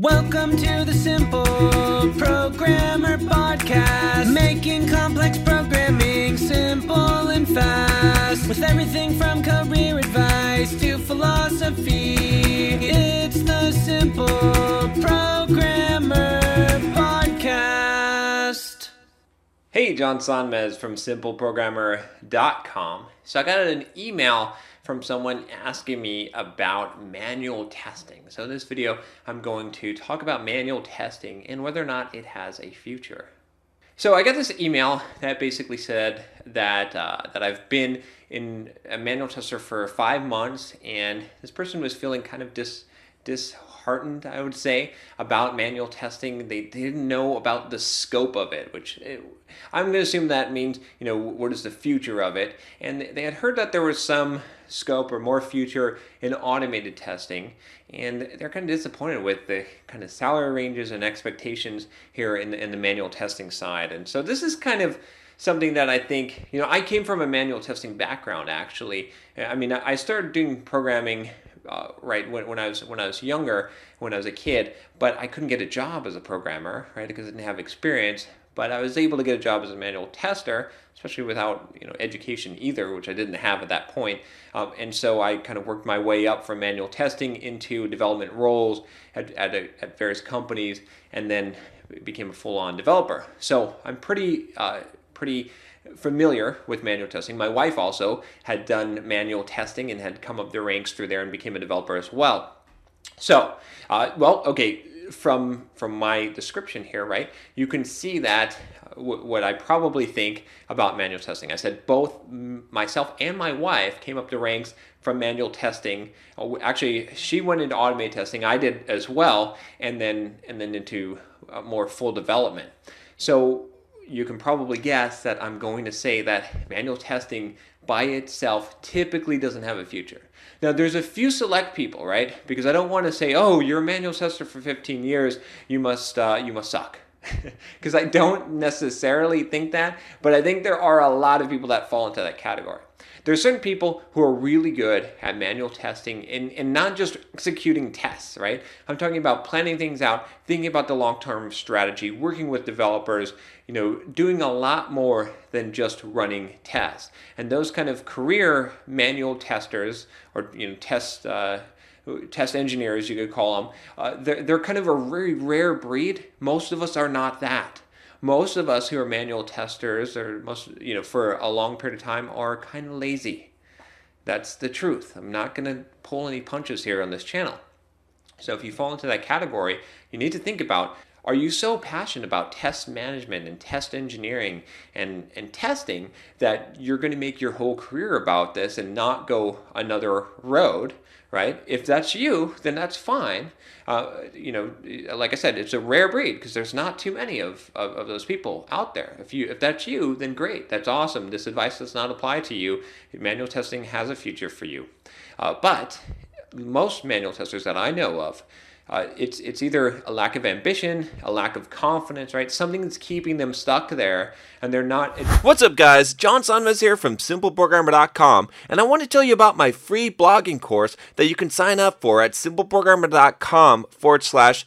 Welcome to the Simple Programmer Podcast, making complex programming simple and fast. With everything from career advice to philosophy, it's the Simple Programmer Podcast. Hey, John Sonmez from simpleprogrammer.com. So I got an email from someone asking me about manual testing. So in this video, I'm going to talk about manual testing and whether or not it has a future. So I got this email that basically said that uh, that I've been in a manual tester for five months, and this person was feeling kind of dis disheartened, I would say, about manual testing. They didn't know about the scope of it, which it, I'm going to assume that means you know what is the future of it. And they had heard that there was some scope or more future in automated testing. And they're kind of disappointed with the kind of salary ranges and expectations here in the, in the manual testing side. And so this is kind of something that I think, you know, I came from a manual testing background actually. I mean, I started doing programming uh, right when, when I was when I was younger, when I was a kid, but I couldn't get a job as a programmer, right, because I didn't have experience. But I was able to get a job as a manual tester, especially without you know education either, which I didn't have at that point. Um, and so I kind of worked my way up from manual testing into development roles at at, a, at various companies, and then became a full-on developer. So I'm pretty uh, pretty familiar with manual testing. My wife also had done manual testing and had come up the ranks through there and became a developer as well. So, uh, well, okay, from from my description here, right, you can see that uh, w- what I probably think about manual testing. I said both m- myself and my wife came up the ranks from manual testing. Uh, actually, she went into automated testing. I did as well, and then and then into uh, more full development. So you can probably guess that I'm going to say that manual testing by itself typically doesn't have a future. Now, there's a few select people, right? Because I don't want to say, "Oh, you're a manual tester for 15 years, you must uh, you must suck," because I don't necessarily think that. But I think there are a lot of people that fall into that category. There are certain people who are really good at manual testing and, and not just executing tests, right? I'm talking about planning things out, thinking about the long term strategy, working with developers, you know, doing a lot more than just running tests. And those kind of career manual testers or, you know, test, uh, test engineers, you could call them, uh, they're, they're kind of a very rare breed. Most of us are not that. Most of us who are manual testers or most you know for a long period of time are kind of lazy. That's the truth. I'm not going to pull any punches here on this channel. So if you fall into that category you need to think about are you so passionate about test management and test engineering and, and testing that you're going to make your whole career about this and not go another road right? If that's you, then that's fine. Uh, you know, like I said, it's a rare breed because there's not too many of, of, of, those people out there. If you if that's you, then great, that's awesome. This advice does not apply to you. Manual testing has a future for you, uh, but most manual testers that I know of uh, it's it's either a lack of ambition, a lack of confidence, right? Something that's keeping them stuck there, and they're not. What's up, guys? John Sonmez here from SimpleProgrammer.com, and I want to tell you about my free blogging course that you can sign up for at SimpleProgrammer.com forward slash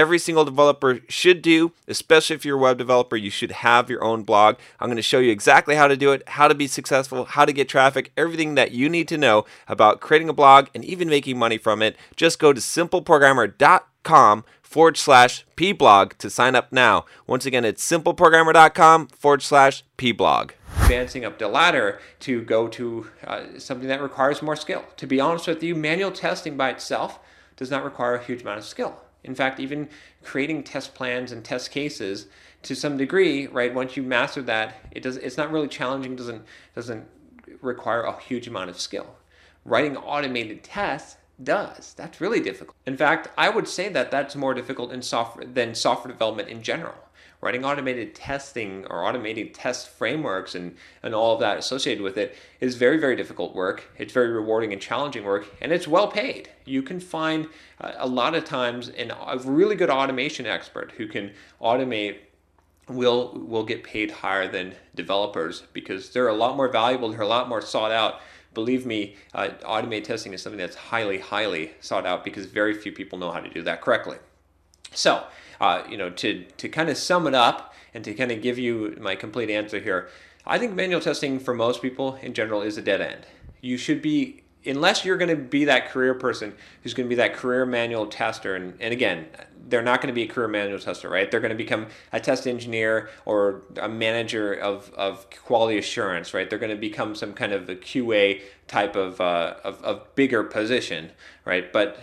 every single developer should do, especially if you're a web developer, you should have your own blog. I'm going to show you exactly how to do it, how to be successful, how to get traffic, everything that you need to know about creating a blog and even making money from it. Just go to simpleprogrammer.com forward slash pblog to sign up now. Once again, it's simpleprogrammer.com forward slash pblog. Advancing up the ladder to go to uh, something that requires more skill. To be honest with you, manual testing by itself does not require a huge amount of skill. In fact, even creating test plans and test cases to some degree, right? Once you master that, it does. It's not really challenging. Doesn't doesn't require a huge amount of skill. Writing automated tests does. That's really difficult. In fact, I would say that that's more difficult in software than software development in general. Writing automated testing or automated test frameworks and, and all of that associated with it is very, very difficult work. It's very rewarding and challenging work, and it's well paid. You can find uh, a lot of times an, a really good automation expert who can automate will will get paid higher than developers because they're a lot more valuable, they're a lot more sought out. Believe me, uh, automated testing is something that's highly, highly sought out because very few people know how to do that correctly. So, uh, you know, to, to kind of sum it up and to kind of give you my complete answer here, I think manual testing for most people in general is a dead end. You should be, unless you're going to be that career person who's going to be that career manual tester, and, and again, they're not going to be a career manual tester, right? They're going to become a test engineer or a manager of, of quality assurance, right? They're going to become some kind of a QA type of, uh, of, of bigger position, right? But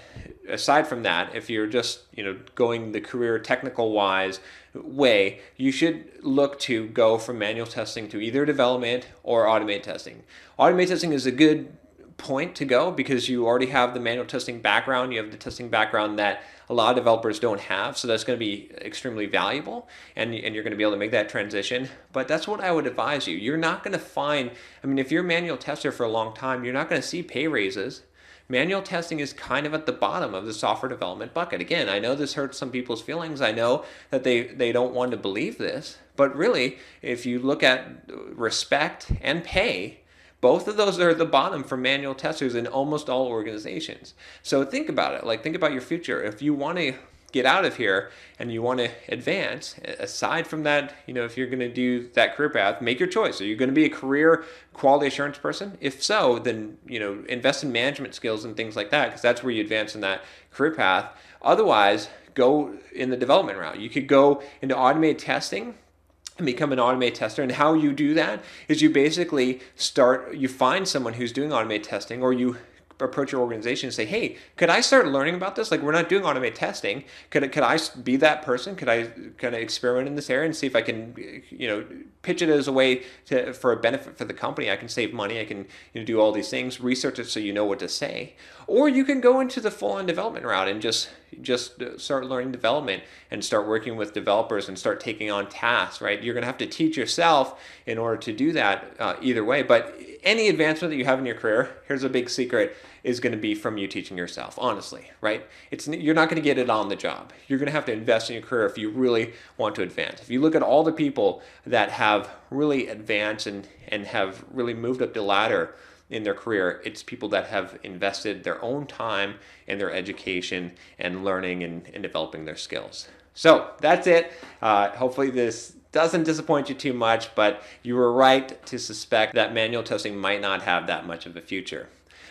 aside from that, if you're just you know going the career technical wise way, you should look to go from manual testing to either development or automate testing. Automate testing is a good point to go because you already have the manual testing background, you have the testing background that a lot of developers don't have. So that's going to be extremely valuable and, and you're going to be able to make that transition. But that's what I would advise you. You're not going to find, I mean, if you're a manual tester for a long time, you're not going to see pay raises. Manual testing is kind of at the bottom of the software development bucket. Again, I know this hurts some people's feelings. I know that they, they don't want to believe this. But really, if you look at respect and pay, both of those are at the bottom for manual testers in almost all organizations. So think about it. Like think about your future. If you want to get out of here and you want to advance aside from that you know if you're going to do that career path make your choice are you going to be a career quality assurance person if so then you know invest in management skills and things like that because that's where you advance in that career path otherwise go in the development route you could go into automated testing and become an automated tester. And how you do that is you basically start, you find someone who's doing automated testing, or you approach your organization and say, hey, could I start learning about this? Like, we're not doing automated testing. Could, could I be that person? Could I kind of experiment in this area and see if I can, you know, pitch it as a way to, for a benefit for the company? I can save money. I can you know, do all these things, research it so you know what to say. Or you can go into the full-on development route and just just start learning development and start working with developers and start taking on tasks, right? You're going to have to teach yourself in order to do that uh, either way. But any advancement that you have in your career, here's a big secret, is going to be from you teaching yourself, honestly, right? It's You're not going to get it on the job. You're going to have to invest in your career if you really want to advance. If you look at all the people that have really advanced and, and have really moved up the ladder in their career, it's people that have invested their own time in their education and learning and, and developing their skills. So that's it. Uh, hopefully, this doesn't disappoint you too much, but you were right to suspect that manual testing might not have that much of a future.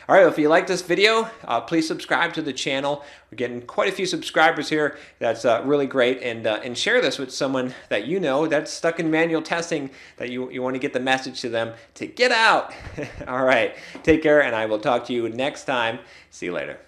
All right, well, if you like this video, uh, please subscribe to the channel. We're getting quite a few subscribers here. That's uh, really great. And, uh, and share this with someone that you know that's stuck in manual testing that you, you want to get the message to them to get out. All right, take care, and I will talk to you next time. See you later.